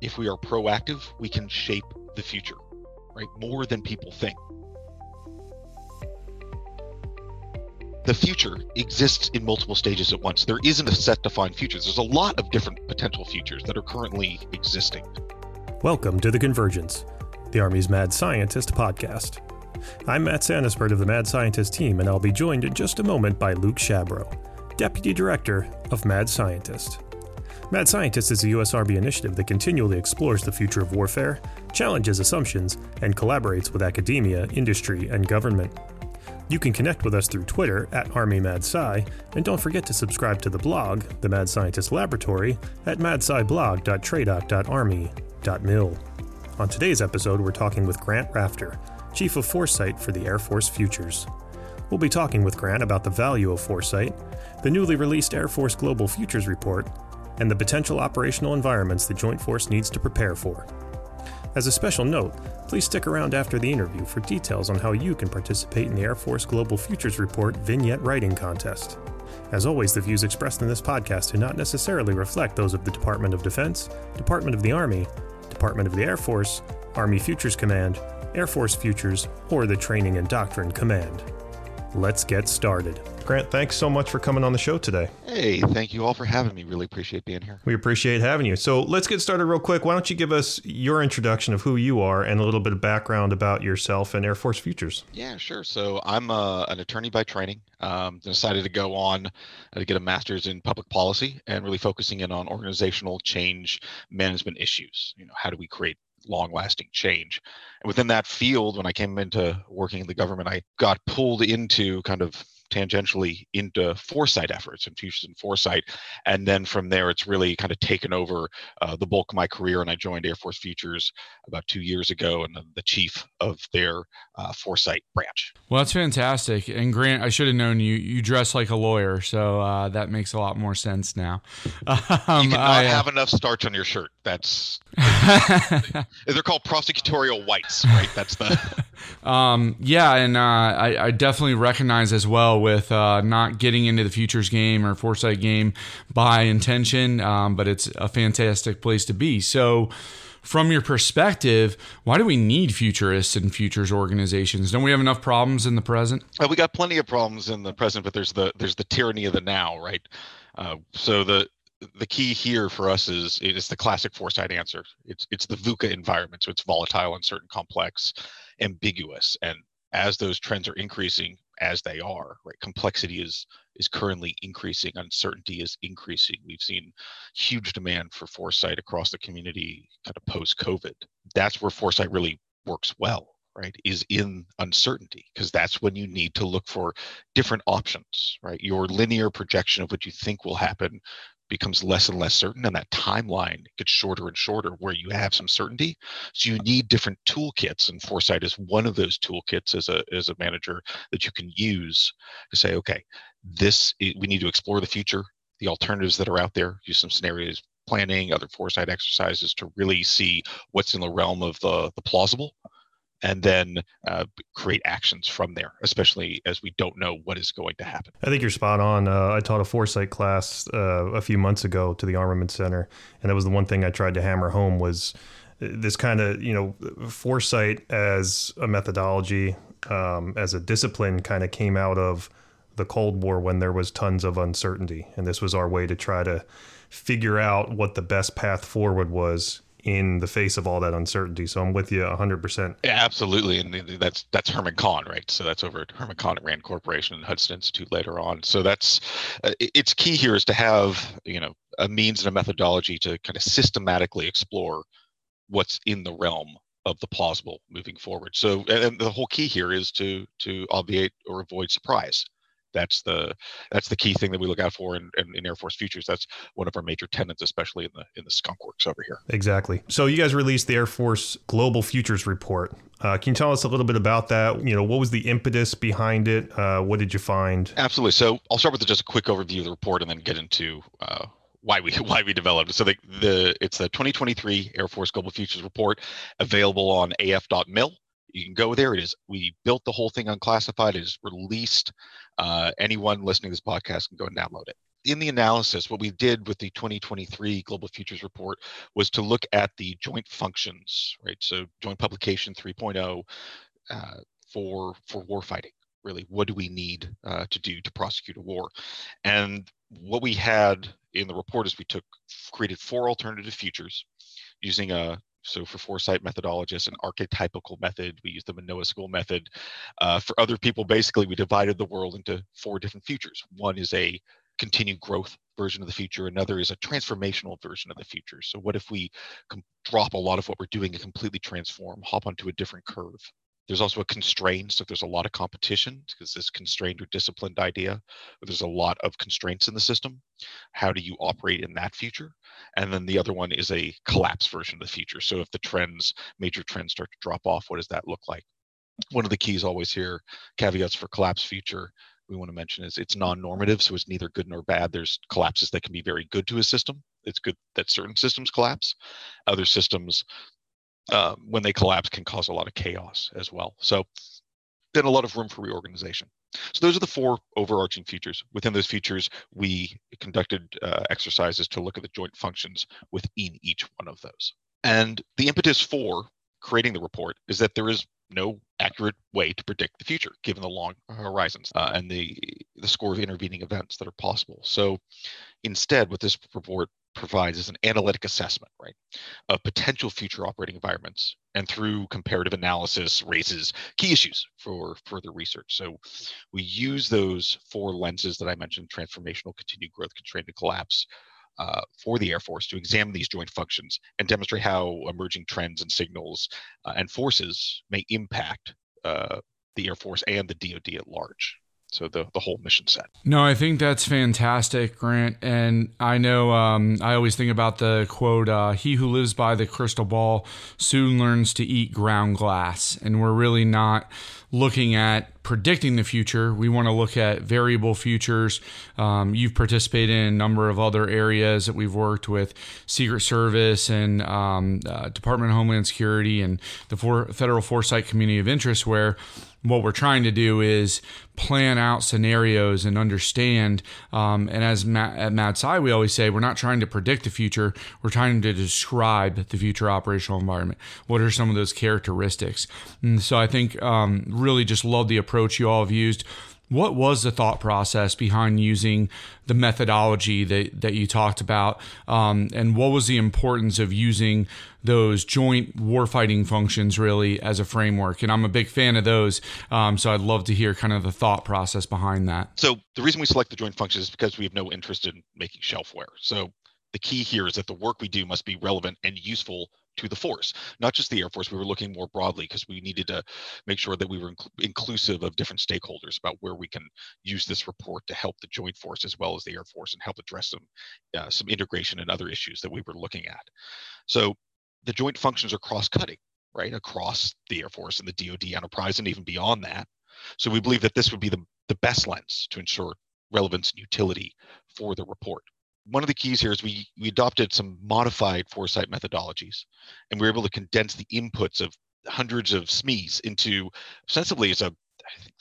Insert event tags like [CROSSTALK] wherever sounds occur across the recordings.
If we are proactive, we can shape the future, right? More than people think. the future exists in multiple stages at once. There isn't a set defined future. There's a lot of different potential futures that are currently existing. Welcome to The Convergence, the Army's Mad Scientist podcast. I'm Matt Santaspirt of the Mad Scientist team, and I'll be joined in just a moment by Luke Shabro, Deputy Director of Mad Scientist. Mad Scientist is a U.S. Army initiative that continually explores the future of warfare, challenges assumptions, and collaborates with academia, industry, and government. You can connect with us through Twitter at ArmyMadSci, and don't forget to subscribe to the blog, The Mad Scientist Laboratory, at madsciblog.tradoc.army.mil. On today's episode, we're talking with Grant Rafter, Chief of Foresight for the Air Force Futures. We'll be talking with Grant about the value of foresight, the newly released Air Force Global Futures Report, and the potential operational environments the Joint Force needs to prepare for. As a special note, please stick around after the interview for details on how you can participate in the Air Force Global Futures Report Vignette Writing Contest. As always, the views expressed in this podcast do not necessarily reflect those of the Department of Defense, Department of the Army, Department of the Air Force, Army Futures Command, Air Force Futures, or the Training and Doctrine Command. Let's get started. Grant, thanks so much for coming on the show today. Hey, thank you all for having me. Really appreciate being here. We appreciate having you. So let's get started real quick. Why don't you give us your introduction of who you are and a little bit of background about yourself and Air Force Futures? Yeah, sure. So I'm uh, an attorney by training. Um, decided to go on uh, to get a master's in public policy and really focusing in on organizational change management issues. You know, how do we create long lasting change. And within that field, when I came into working in the government, I got pulled into kind of tangentially into foresight efforts and futures and foresight. And then from there, it's really kind of taken over uh, the bulk of my career. And I joined Air Force Futures about two years ago and I'm the chief of their uh, foresight branch. Well, that's fantastic. And Grant, I should have known you. You dress like a lawyer, so uh, that makes a lot more sense now. [LAUGHS] Um, you cannot I, uh, have enough starch on your shirt. That's [LAUGHS] they're called prosecutorial whites, right? That's the. [LAUGHS] um, yeah, and uh, I, I, definitely recognize as well with uh, not getting into the futures game or foresight game by intention, um, but it's a fantastic place to be. So from your perspective, why do we need futurists and futures organizations? Don't we have enough problems in the present? Uh, we got plenty of problems in the present, but there's the there's the tyranny of the now, right? Uh, so the the key here for us is it's the classic foresight answer. It's it's the VUCA environment, so it's volatile, uncertain, complex, ambiguous, and as those trends are increasing, as they are, right, complexity is is currently increasing, uncertainty is increasing. We've seen huge demand for foresight across the community, kind of post COVID. That's where foresight really works well, right is in uncertainty because that's when you need to look for different options right your linear projection of what you think will happen becomes less and less certain and that timeline gets shorter and shorter where you have some certainty. So you need different toolkits and foresight is one of those toolkits as a as a manager that you can use to say okay this we need to explore the future the alternatives that are out there use some scenarios planning other foresight exercises to really see what's in the realm of the the plausible and then uh, create actions from there, especially as we don't know what is going to happen. I think you're spot on. Uh, I taught a foresight class uh, a few months ago to the Armament Center, and that was the one thing I tried to hammer home was uh, this kind of you know foresight as a methodology, um, as a discipline, kind of came out of the Cold War when there was tons of uncertainty, and this was our way to try to figure out what the best path forward was in the face of all that uncertainty. So I'm with you 100%. Yeah, absolutely. And that's that's Herman Kahn, right? So that's over at Herman Kahn at Rand Corporation and Hudson Institute later on. So that's uh, it's key here is to have, you know, a means and a methodology to kind of systematically explore what's in the realm of the plausible moving forward. So and the whole key here is to to obviate or avoid surprise that's the that's the key thing that we look out for in, in, in, Air Force Futures. That's one of our major tenants, especially in the in the Skunk Works over here. Exactly. So you guys released the Air Force Global Futures Report. Uh, can you tell us a little bit about that? You know, what was the impetus behind it? Uh, what did you find? Absolutely. So I'll start with just a quick overview of the report, and then get into uh, why we [LAUGHS] why we developed it. So the, the it's the 2023 Air Force Global Futures Report, available on af.mil. You can go there. It is we built the whole thing unclassified. It is released uh, anyone listening to this podcast can go and download it. in the analysis, what we did with the 2023 Global Futures Report was to look at the joint functions, right? So joint publication 3.0 uh, for for warfighting. Really, what do we need uh, to do to prosecute a war? And what we had in the report is we took created four alternative futures using a so for foresight methodologists, an archetypical method. We use the Manoa School method. Uh, for other people, basically, we divided the world into four different futures. One is a continued growth version of the future. Another is a transformational version of the future. So what if we drop a lot of what we're doing and completely transform, hop onto a different curve? There's also a constraint. So if there's a lot of competition, because this constrained or disciplined idea, there's a lot of constraints in the system. How do you operate in that future? And then the other one is a collapse version of the future. So if the trends, major trends start to drop off, what does that look like? One of the keys always here, caveats for collapse future, we want to mention is it's non-normative, so it's neither good nor bad. There's collapses that can be very good to a system. It's good that certain systems collapse. Other systems, uh, when they collapse, can cause a lot of chaos as well. So then a lot of room for reorganization. So those are the four overarching features. Within those features, we conducted uh, exercises to look at the joint functions within each one of those. And the impetus for creating the report is that there is no accurate way to predict the future given the long horizons uh, and the the score of intervening events that are possible so instead what this report provides is an analytic assessment right of potential future operating environments and through comparative analysis raises key issues for further research so we use those four lenses that i mentioned transformational continued growth constrained and collapse uh, for the Air Force to examine these joint functions and demonstrate how emerging trends and signals uh, and forces may impact uh, the Air Force and the DoD at large. So the the whole mission set. No, I think that's fantastic, Grant. And I know um, I always think about the quote: uh, "He who lives by the crystal ball soon learns to eat ground glass." And we're really not looking at predicting the future. We want to look at variable futures. Um, you've participated in a number of other areas that we've worked with Secret Service and um, uh, Department of Homeland Security and the For- Federal Foresight Community of Interest, where what we're trying to do is plan out scenarios and understand. Um, and as Matt, at MadSci, we always say, we're not trying to predict the future. We're trying to describe the future operational environment. What are some of those characteristics? And so I think um, really just love the approach you all have used what was the thought process behind using the methodology that, that you talked about? Um, and what was the importance of using those joint warfighting functions really as a framework? And I'm a big fan of those. Um, so I'd love to hear kind of the thought process behind that. So the reason we select the joint functions is because we have no interest in making shelfware. So the key here is that the work we do must be relevant and useful to the force, not just the Air Force. We were looking more broadly because we needed to make sure that we were inc- inclusive of different stakeholders about where we can use this report to help the Joint Force as well as the Air Force and help address some uh, some integration and other issues that we were looking at. So the joint functions are cross-cutting, right, across the Air Force and the DoD enterprise and even beyond that. So we believe that this would be the, the best lens to ensure relevance and utility for the report one of the keys here is we we adopted some modified foresight methodologies, and we were able to condense the inputs of hundreds of SMEs into sensibly it's a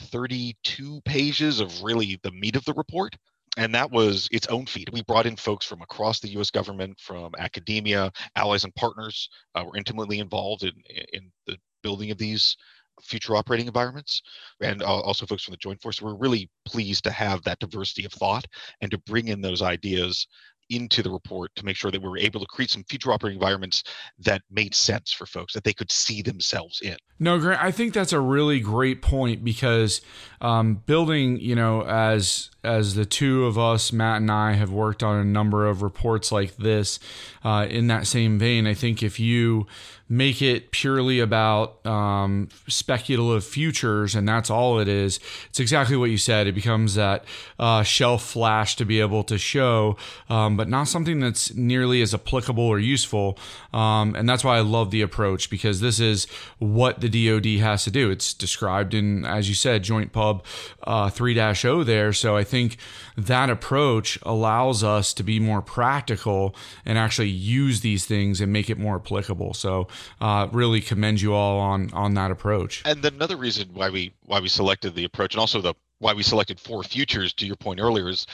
32 pages of really the meat of the report. And that was its own feat. We brought in folks from across the U.S. government, from academia, allies, and partners uh, were intimately involved in, in the building of these future operating environments and also folks from the joint force we're really pleased to have that diversity of thought and to bring in those ideas into the report to make sure that we were able to create some future operating environments that made sense for folks that they could see themselves in. No, Grant, I think that's a really great point because um, building, you know, as as the two of us, Matt and I, have worked on a number of reports like this. Uh, in that same vein, I think if you make it purely about um, speculative futures and that's all it is, it's exactly what you said. It becomes that uh, shelf flash to be able to show, um, but not something that's nearly as applicable or useful. Um, and that's why I love the approach because this is what the DoD has to do. It's described in, as you said, Joint Pub uh, 3 0 there. So I think that approach allows us to be more practical and actually use these things and make it more applicable. So uh, really commend you all on on that approach. And then another reason why we why we selected the approach and also the why we selected four futures to your point earlier is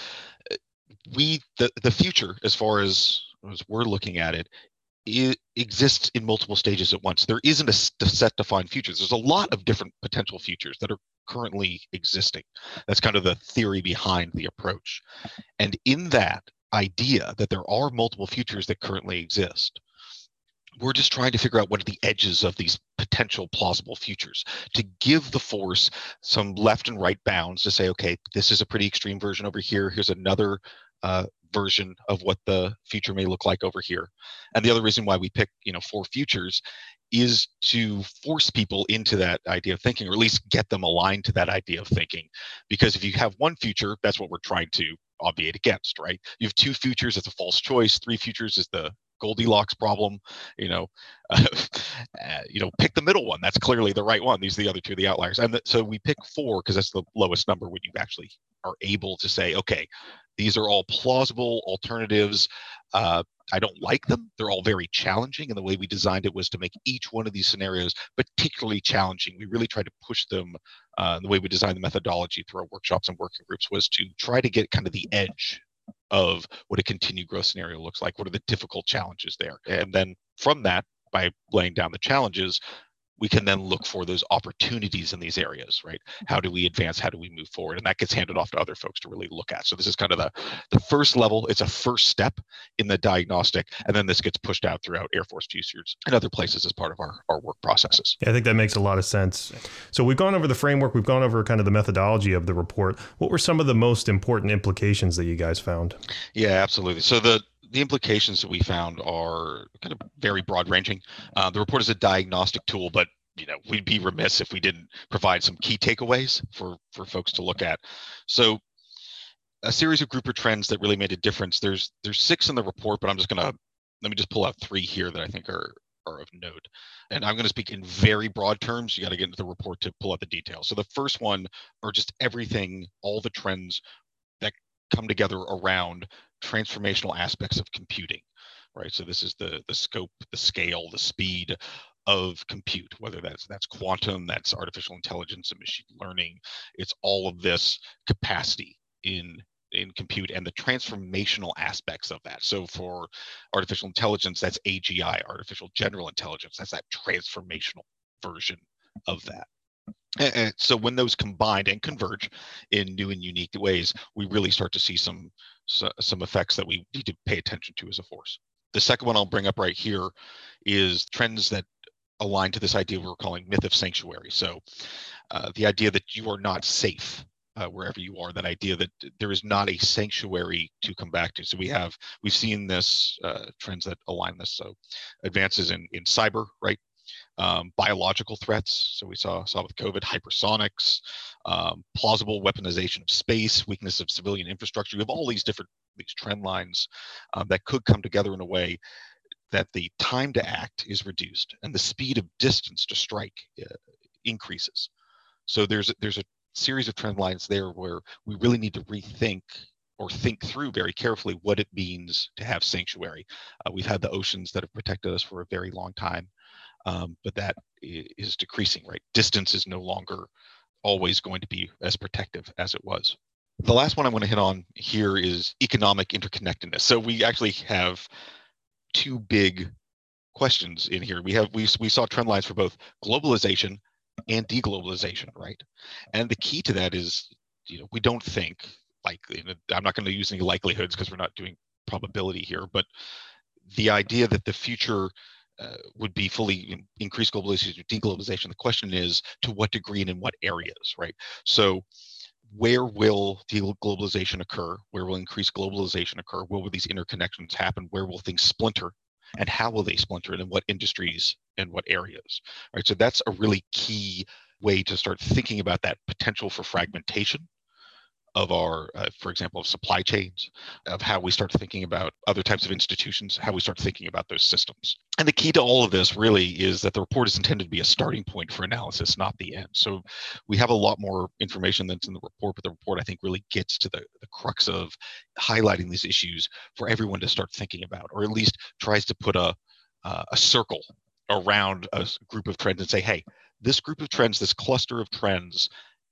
uh, we the, the future as far as as we're looking at it it exists in multiple stages at once. There isn't a, set defined futures. There's a lot of different potential futures that are currently existing. That's kind of the theory behind the approach. And in that idea that there are multiple futures that currently exist, we're just trying to figure out what are the edges of these potential plausible futures to give the force some left and right bounds to say, okay, this is a pretty extreme version over here. Here's another uh, version of what the future may look like over here. And the other reason why we pick, you know, four futures is to force people into that idea of thinking, or at least get them aligned to that idea of thinking. Because if you have one future, that's what we're trying to obviate against, right? You have two futures, it's a false choice. Three futures is the Goldilocks problem. You know, [LAUGHS] uh, you know, pick the middle one. That's clearly the right one. These are the other two, the outliers. And the, so we pick four because that's the lowest number when you actually are able to say, okay, these are all plausible alternatives. Uh, I don't like them. They're all very challenging. And the way we designed it was to make each one of these scenarios particularly challenging. We really tried to push them. Uh, the way we designed the methodology through our workshops and working groups was to try to get kind of the edge of what a continued growth scenario looks like. What are the difficult challenges there? And then from that, by laying down the challenges, we can then look for those opportunities in these areas, right? Mm-hmm. How do we advance? How do we move forward? And that gets handed off to other folks to really look at. So this is kind of the, the first level. It's a first step in the diagnostic. And then this gets pushed out throughout Air Force futures and other places as part of our, our work processes. Yeah, I think that makes a lot of sense. So we've gone over the framework, we've gone over kind of the methodology of the report. What were some of the most important implications that you guys found? Yeah, absolutely. So the the implications that we found are kind of very broad ranging. Uh, the report is a diagnostic tool, but you know we'd be remiss if we didn't provide some key takeaways for for folks to look at. So a series of grouper trends that really made a difference. There's there's six in the report, but I'm just gonna let me just pull out three here that I think are are of note. And I'm going to speak in very broad terms. You got to get into the report to pull out the details. So the first one are just everything, all the trends that come together around transformational aspects of computing, right? So this is the the scope, the scale, the speed of compute, whether that's that's quantum, that's artificial intelligence and machine learning. It's all of this capacity in in compute and the transformational aspects of that. So for artificial intelligence, that's AGI, artificial general intelligence. That's that transformational version of that. And so when those combine and converge in new and unique ways, we really start to see some some effects that we need to pay attention to as a force. The second one I'll bring up right here is trends that align to this idea we're calling myth of sanctuary. So uh, the idea that you are not safe uh, wherever you are, that idea that there is not a sanctuary to come back to. So we have, we've seen this uh, trends that align this. So advances in, in cyber, right? Um, biological threats. So we saw saw with COVID, hypersonics, um, plausible weaponization of space, weakness of civilian infrastructure. We have all these different these trend lines um, that could come together in a way that the time to act is reduced and the speed of distance to strike uh, increases. So there's there's a series of trend lines there where we really need to rethink or think through very carefully what it means to have sanctuary. Uh, we've had the oceans that have protected us for a very long time um, but that is decreasing, right? Distance is no longer always going to be as protective as it was. The last one I want to hit on here is economic interconnectedness. So we actually have two big questions in here. We have we we saw trend lines for both globalization and deglobalization, right? And the key to that is, you know, we don't think like I'm not going to use any likelihoods because we're not doing probability here, but the idea that the future uh, would be fully increased globalization or deglobalization. The question is to what degree and in what areas, right? So where will deglobalization occur? Where will increased globalization occur? Where will these interconnections happen? Where will things splinter? And how will they splinter and in what industries and what areas? Right. So that's a really key way to start thinking about that potential for fragmentation of our, uh, for example, of supply chains, of how we start thinking about other types of institutions, how we start thinking about those systems. And the key to all of this really is that the report is intended to be a starting point for analysis, not the end. So we have a lot more information that's in the report, but the report I think really gets to the, the crux of highlighting these issues for everyone to start thinking about, or at least tries to put a, uh, a circle around a group of trends and say, hey, this group of trends, this cluster of trends,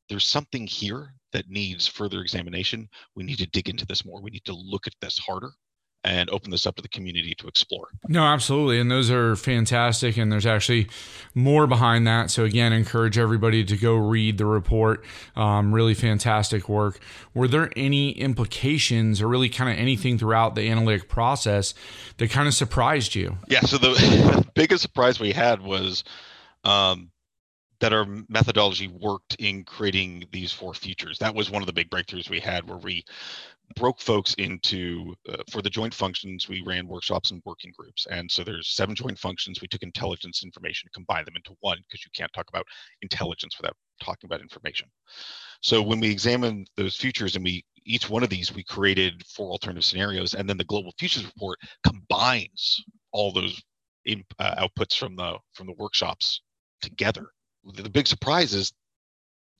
there's something here that needs further examination, we need to dig into this more. We need to look at this harder and open this up to the community to explore. No, absolutely. And those are fantastic. And there's actually more behind that. So, again, encourage everybody to go read the report. Um, really fantastic work. Were there any implications or really kind of anything throughout the analytic process that kind of surprised you? Yeah. So, the [LAUGHS] biggest surprise we had was um, that our methodology worked in creating these four futures. That was one of the big breakthroughs we had where we broke folks into uh, for the joint functions we ran workshops and working groups. And so there's seven joint functions. We took intelligence information combine them into one because you can't talk about intelligence without talking about information. So when we examined those futures and we each one of these we created four alternative scenarios. And then the global futures report combines all those in, uh, outputs from the from the workshops together the big surprise is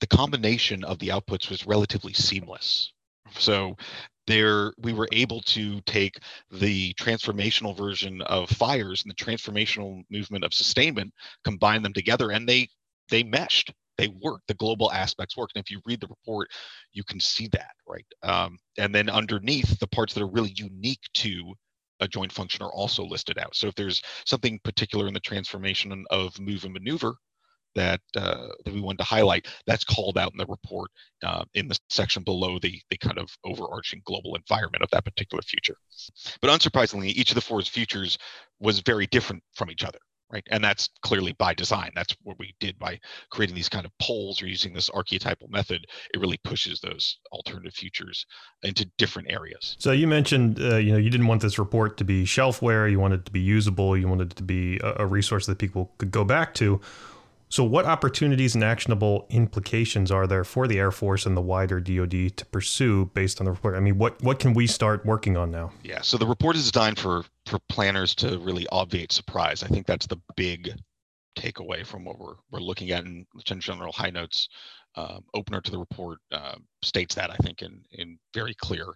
the combination of the outputs was relatively seamless so there we were able to take the transformational version of fires and the transformational movement of sustainment, combine them together, and they they meshed. They worked. The global aspects worked. And if you read the report, you can see that, right? Um, and then underneath, the parts that are really unique to a joint function are also listed out. So if there's something particular in the transformation of move and maneuver, that uh, that we wanted to highlight that's called out in the report uh, in the section below the the kind of overarching global environment of that particular future. But unsurprisingly each of the four futures was very different from each other right? And that's clearly by design. That's what we did by creating these kind of poles or using this archetypal method. It really pushes those alternative futures into different areas. So you mentioned uh, you know you didn't want this report to be shelfware. You wanted it to be usable. You wanted it to be a, a resource that people could go back to so, what opportunities and actionable implications are there for the Air Force and the wider DoD to pursue based on the report? I mean, what what can we start working on now? Yeah, so the report is designed for for planners to really obviate surprise. I think that's the big takeaway from what we're we're looking at. And Lieutenant General Hinote's um, opener to the report uh, states that I think in in very clear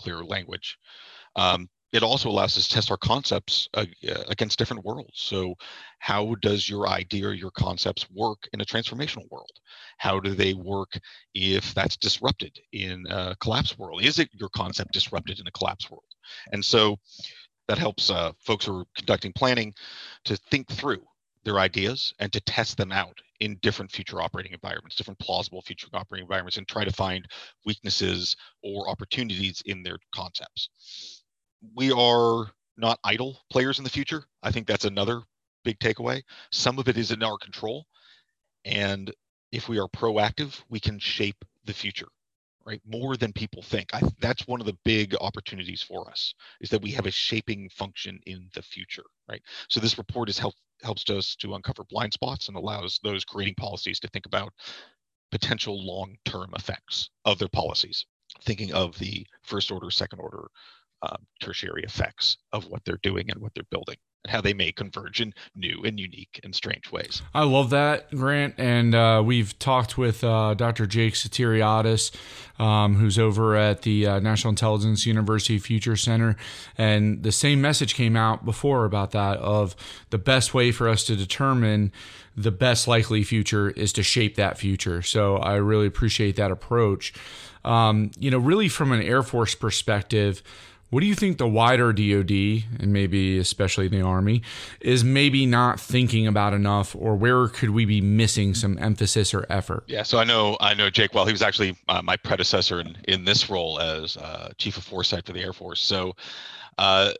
clear language. Um, it also allows us to test our concepts uh, against different worlds. So, how does your idea or your concepts work in a transformational world? How do they work if that's disrupted in a collapse world? Is it your concept disrupted in a collapse world? And so, that helps uh, folks who are conducting planning to think through their ideas and to test them out in different future operating environments, different plausible future operating environments, and try to find weaknesses or opportunities in their concepts we are not idle players in the future. I think that's another big takeaway. Some of it is in our control. And if we are proactive, we can shape the future, right? More than people think. I, that's one of the big opportunities for us is that we have a shaping function in the future, right? So this report is help, helps us to uncover blind spots and allows those creating policies to think about potential long-term effects of their policies, thinking of the first order, second order um, tertiary effects of what they're doing and what they're building and how they may converge in new and unique and strange ways. I love that, Grant. And uh, we've talked with uh, Dr. Jake Sotiriadis, um, who's over at the uh, National Intelligence University Future Center. And the same message came out before about that of the best way for us to determine the best likely future is to shape that future. So I really appreciate that approach. Um, you know, really from an Air Force perspective, what do you think the wider DoD, and maybe especially the Army, is maybe not thinking about enough, or where could we be missing some emphasis or effort? Yeah, so I know I know Jake well. He was actually uh, my predecessor in, in this role as uh, Chief of Foresight for the Air Force. So, uh,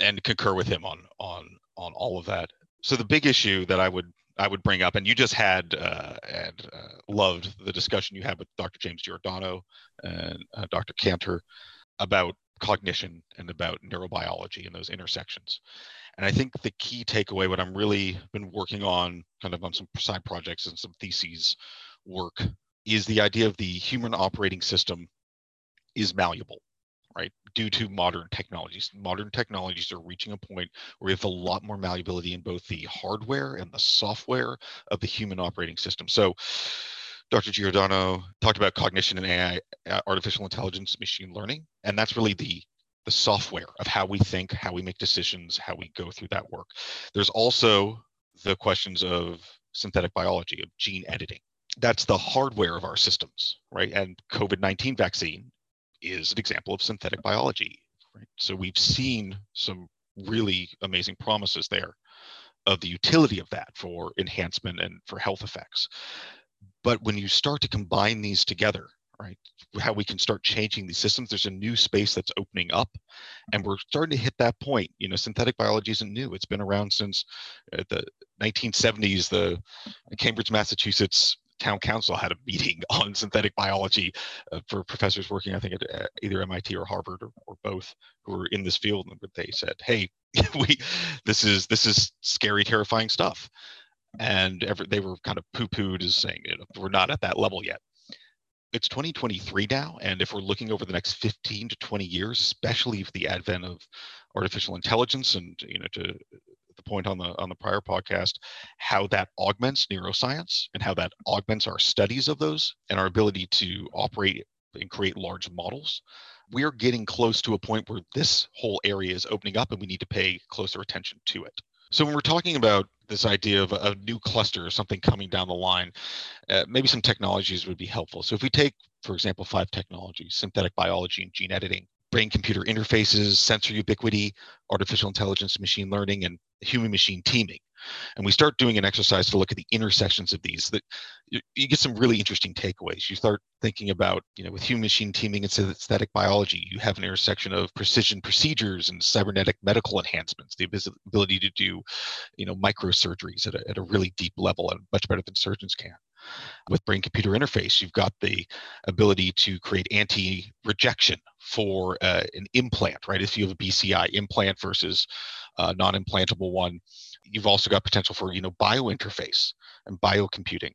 and concur with him on on on all of that. So the big issue that I would I would bring up, and you just had uh, and uh, loved the discussion you had with Dr. James Giordano and uh, Dr. Cantor about cognition and about neurobiology and those intersections. And I think the key takeaway, what I'm really been working on, kind of on some side projects and some theses work, is the idea of the human operating system is malleable, right? Due to modern technologies. Modern technologies are reaching a point where we have a lot more malleability in both the hardware and the software of the human operating system. So Dr. Giordano talked about cognition and AI, uh, artificial intelligence, machine learning, and that's really the the software of how we think, how we make decisions, how we go through that work. There's also the questions of synthetic biology, of gene editing. that's the hardware of our systems, right? And COVID 19 vaccine is an example of synthetic biology, right? So we've seen some really amazing promises there of the utility of that for enhancement and for health effects. But when you start to combine these together, right, how we can start changing these systems, there's a new space that's opening up, and we're starting to hit that point. You know, synthetic biology isn't new; it's been around since uh, the 1970s. The Cambridge, Massachusetts town council had a meeting [LAUGHS] on synthetic biology uh, for professors working, I think, at uh, either MIT or Harvard or, or, both, who were in this field. And they said, "Hey, [LAUGHS] we this is this is scary, terrifying stuff," and every, they were kind of poo-pooed as saying, you know, "We're not at that level yet." It's 2023 now, and if we're looking over the next 15 to 20 years, especially with the advent of artificial intelligence and you know to the point on the on the prior podcast how that augments neuroscience and how that augments our studies of those and our ability to operate and create large models we are getting close to a point where this whole area is opening up and we need to pay closer attention to it so when we're talking about this idea of a, new cluster or something coming down the line uh, maybe some technologies would be helpful. So if we take for example five technologies synthetic biology and gene editing brain computer interfaces, sensor ubiquity, artificial intelligence, machine learning, and human machine teaming. And we start doing an exercise to look at the intersections of these that you, get some really interesting takeaways. You start thinking about, you know, with human machine teaming and synthetic biology, you have an intersection of precision procedures and cybernetic medical enhancements, the ability to do, you know, microsurgeries at a, at a really deep level and much better than surgeons can. With brain computer interface, you've got the ability to create anti rejection for uh, an implant, right? If you have a BCI implant versus a non implantable one, you've also got potential for, you know, biointerface and biocomputing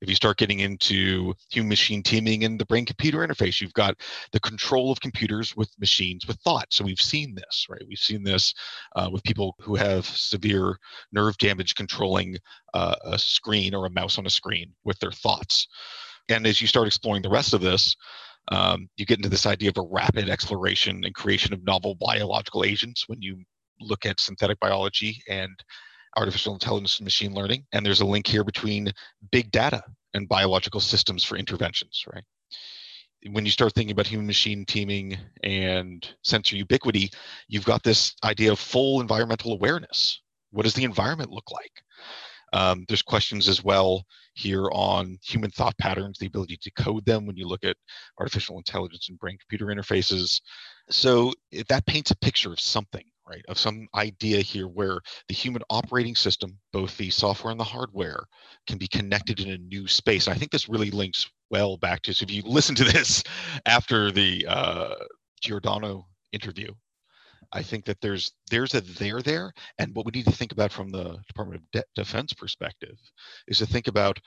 if you start getting into human machine teaming and the brain computer interface, you've got the control of computers with machines with thought. So we've seen this, right? We've seen this uh, with people who have severe nerve damage controlling uh, a screen or a mouse on a screen with their thoughts. And as you start exploring the rest of this, um, you get into this idea of a rapid exploration and creation of novel biological agents when you look at synthetic biology and artificial intelligence and machine learning. And there's a link here between big data and biological systems for interventions, right? When you start thinking about human machine teaming and sensor ubiquity, you've got this idea of full environmental awareness. What does the environment look like? Um, there's questions as well here on human thought patterns, the ability to code them when you look at artificial intelligence and brain computer interfaces. So that paints a picture of something right, of some idea here where the human operating system, both the software and the hardware, can be connected in a new space. And I think this really links well back to, so if you listen to this [LAUGHS] after the uh, Giordano interview, I think that there's there's a there there, and what we need to think about from the Department of De- Defense perspective is to think about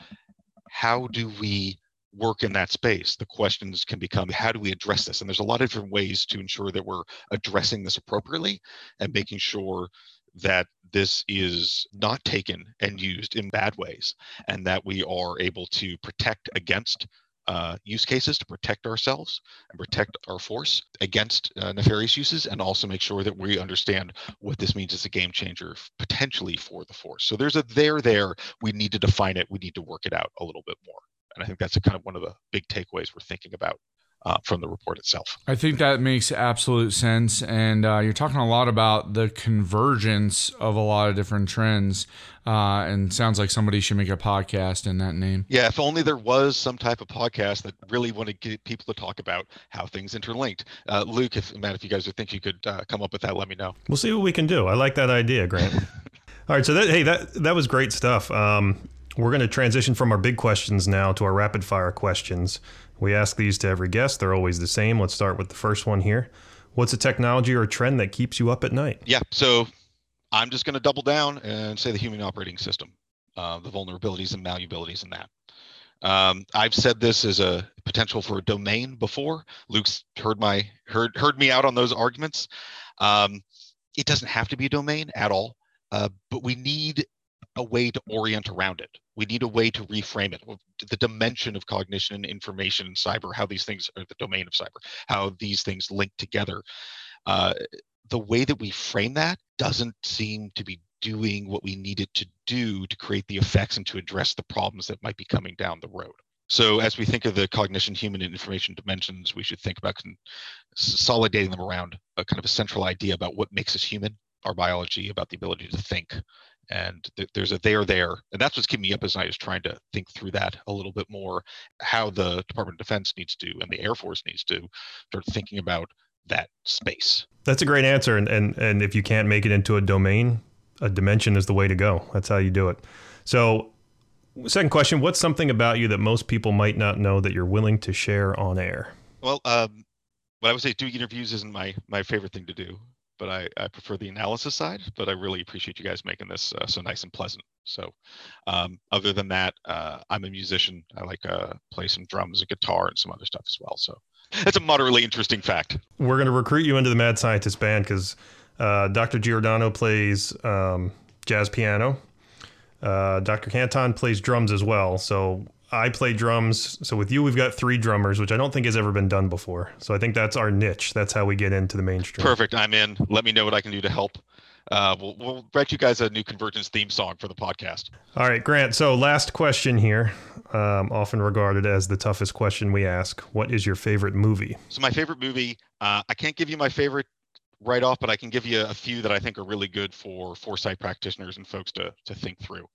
how do we work in that space, the questions can become how do we address this? And there's a lot of different ways to ensure that we're addressing this appropriately and making sure that this is not taken and used in bad ways and that we are able to protect against uh, use cases to protect ourselves and protect our force against uh, nefarious uses and also make sure that we understand what this means as a game changer potentially for the force. So there's a there there. We need to define it. We need to work it out a little bit more. And I think that's a kind of one of the big takeaways we're thinking about uh, from the report itself. I think that makes absolute sense. And uh, you're talking a lot about the convergence of a lot of different trends. Uh, and sounds like somebody should make a podcast in that name. Yeah, if only there was some type of podcast that really want to get people to talk about how things interlinked. Uh, Luke, if Matt, if you guys would think you could uh, come up with that, let me know. We'll see what we can do. I like that idea, Grant. [LAUGHS] All right, so that hey, that that was great stuff. Um, we're going to transition from our big questions now to our rapid fire questions. We ask these to every guest. They're always the same. Let's start with the first one here. What's a technology or a trend that keeps you up at night? Yeah. So I'm just going to double down and say the human operating system, uh, the vulnerabilities and malleabilities in that. Um, I've said this as a potential for a domain before. Luke's heard my heard heard me out on those arguments. Um, it doesn't have to be a domain at all, uh, but we need a way to orient around it. We need a way to reframe it. The dimension of cognition and information in cyber, how these things are the domain of cyber, how these things link together. Uh, the way that we frame that doesn't seem to be doing what we need it to do to create the effects and to address the problems that might be coming down the road. So as we think of the cognition, human, and information dimensions, we should think about consolidating them around a kind of a central idea about what makes us human, our biology, about the ability to think. And th- there's a there there. And that's what's keeping me up as night is trying to think through that a little bit more, how the Department of Defense needs to and the Air Force needs to start thinking about that space. That's a great answer. And, and, and if you can't make it into a domain, a dimension is the way to go. That's how you do it. So Second question: What's something about you that most people might not know that you're willing to share on air? Well, um, what I would say, doing interviews isn't my my favorite thing to do, but I, I prefer the analysis side. But I really appreciate you guys making this uh, so nice and pleasant. So, um, other than that, uh, I'm a musician. I like uh, play some drums and guitar and some other stuff as well. So, that's a moderately interesting fact. We're going to recruit you into the Mad Scientist band because uh, Dr. Giordano plays um, jazz piano uh, Dr. Canton plays drums as well. So I play drums. So with you, we've got three drummers, which I don't think has ever been done before. So I think that's our niche. That's how we get into the mainstream. Perfect. I'm in. Let me know what I can do to help. Uh, we'll, we'll write you guys a new convergence theme song for the podcast. All right, Grant. So last question here, um, often regarded as the toughest question we ask. What is your favorite movie? So my favorite movie. Uh, I can't give you my favorite right off, but I can give you a few that I think are really good for foresight practitioners and folks to to think through.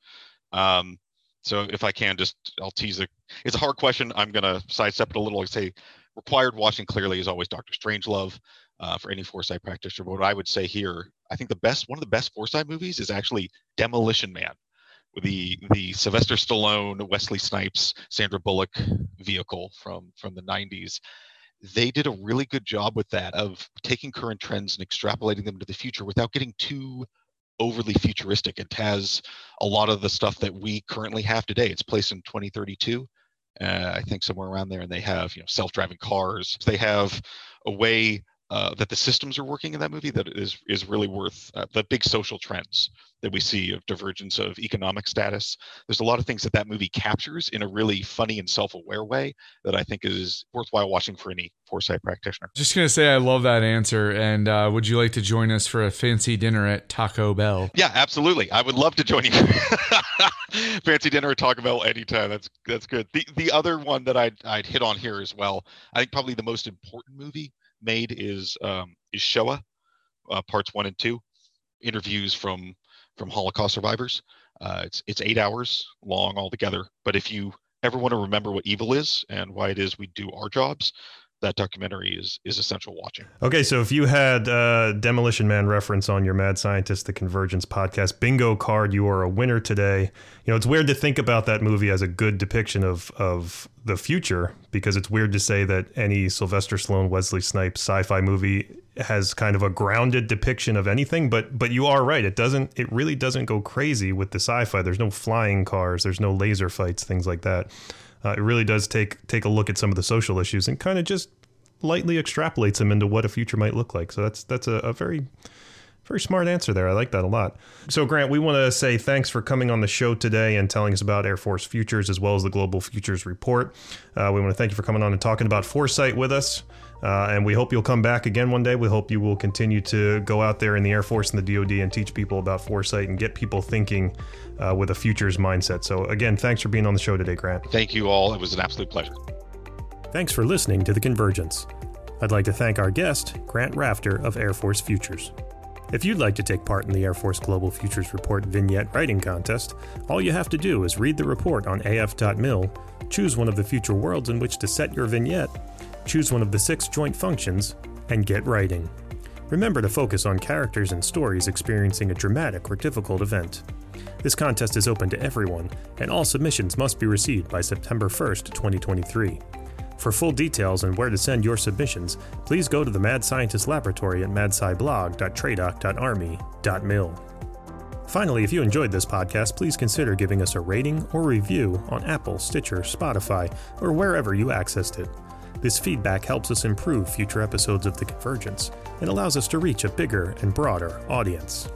Um, so if I can, just I'll tease it. It's a hard question. I'm gonna sidestep it a little and say required watching clearly is always Doctor Strangelove uh, for any foresight practitioner. But what I would say here, I think the best one of the best foresight movies is actually Demolition Man, with the the Sylvester Stallone, Wesley Snipes, Sandra Bullock vehicle from from the 90s they did a really good job with that of taking current trends and extrapolating them to the future without getting too overly futuristic. It has a lot of the stuff that we currently have today. It's placed in 2032, uh, I think somewhere around there, and they have you know self-driving cars. They have a way uh, that the systems are working in that movie that is is really worth uh, the big social trends that we see of divergence of economic status. There's a lot of things that that movie captures in a really funny and self-aware way that I think is worthwhile watching for any foresight practitioner. Just gonna say I love that answer. And uh, would you like to join us for a fancy dinner at Taco Bell? Yeah, absolutely. I would love to join you. [LAUGHS] fancy dinner at Taco Bell anytime. That's that's good. The the other one that I'd I'd hit on here as well. I think probably the most important movie made is um, is Shoah, uh, parts one and two, interviews from from Holocaust survivors. Uh, it's it's eight hours long altogether. But if you ever want to remember what evil is and why it is we do our jobs, that documentary is is essential watching. Okay, so if you had uh, Demolition Man reference on your Mad Scientist: The Convergence podcast bingo card, you are a winner today. You know, it's weird to think about that movie as a good depiction of of the future because it's weird to say that any Sylvester Stallone, Wesley Snipes sci-fi movie has kind of a grounded depiction of anything. But but you are right; it doesn't. It really doesn't go crazy with the sci-fi. There's no flying cars. There's no laser fights, things like that. Uh, it really does take take a look at some of the social issues and kind of just lightly extrapolates them into what a future might look like. So that's that's a, a very very smart answer there. I like that a lot. So, Grant, we want to say thanks for coming on the show today and telling us about Air Force Futures as well as the Global Futures Report. Uh, we want to thank you for coming on and talking about foresight with us. Uh, and we hope you'll come back again one day. We hope you will continue to go out there in the Air Force and the DoD and teach people about foresight and get people thinking uh, with a futures mindset. So, again, thanks for being on the show today, Grant. Thank you all. It was an absolute pleasure. Thanks for listening to The Convergence. I'd like to thank our guest, Grant Rafter of Air Force Futures. If you'd like to take part in the Air Force Global Futures Report vignette writing contest, all you have to do is read the report on af.mil, choose one of the future worlds in which to set your vignette, choose one of the six joint functions, and get writing. Remember to focus on characters and stories experiencing a dramatic or difficult event. This contest is open to everyone, and all submissions must be received by September 1st, 2023. For full details on where to send your submissions, please go to the Mad Scientist Laboratory at madsciblog.tradoc.army.mil. Finally, if you enjoyed this podcast, please consider giving us a rating or review on Apple, Stitcher, Spotify, or wherever you accessed it. This feedback helps us improve future episodes of The Convergence and allows us to reach a bigger and broader audience.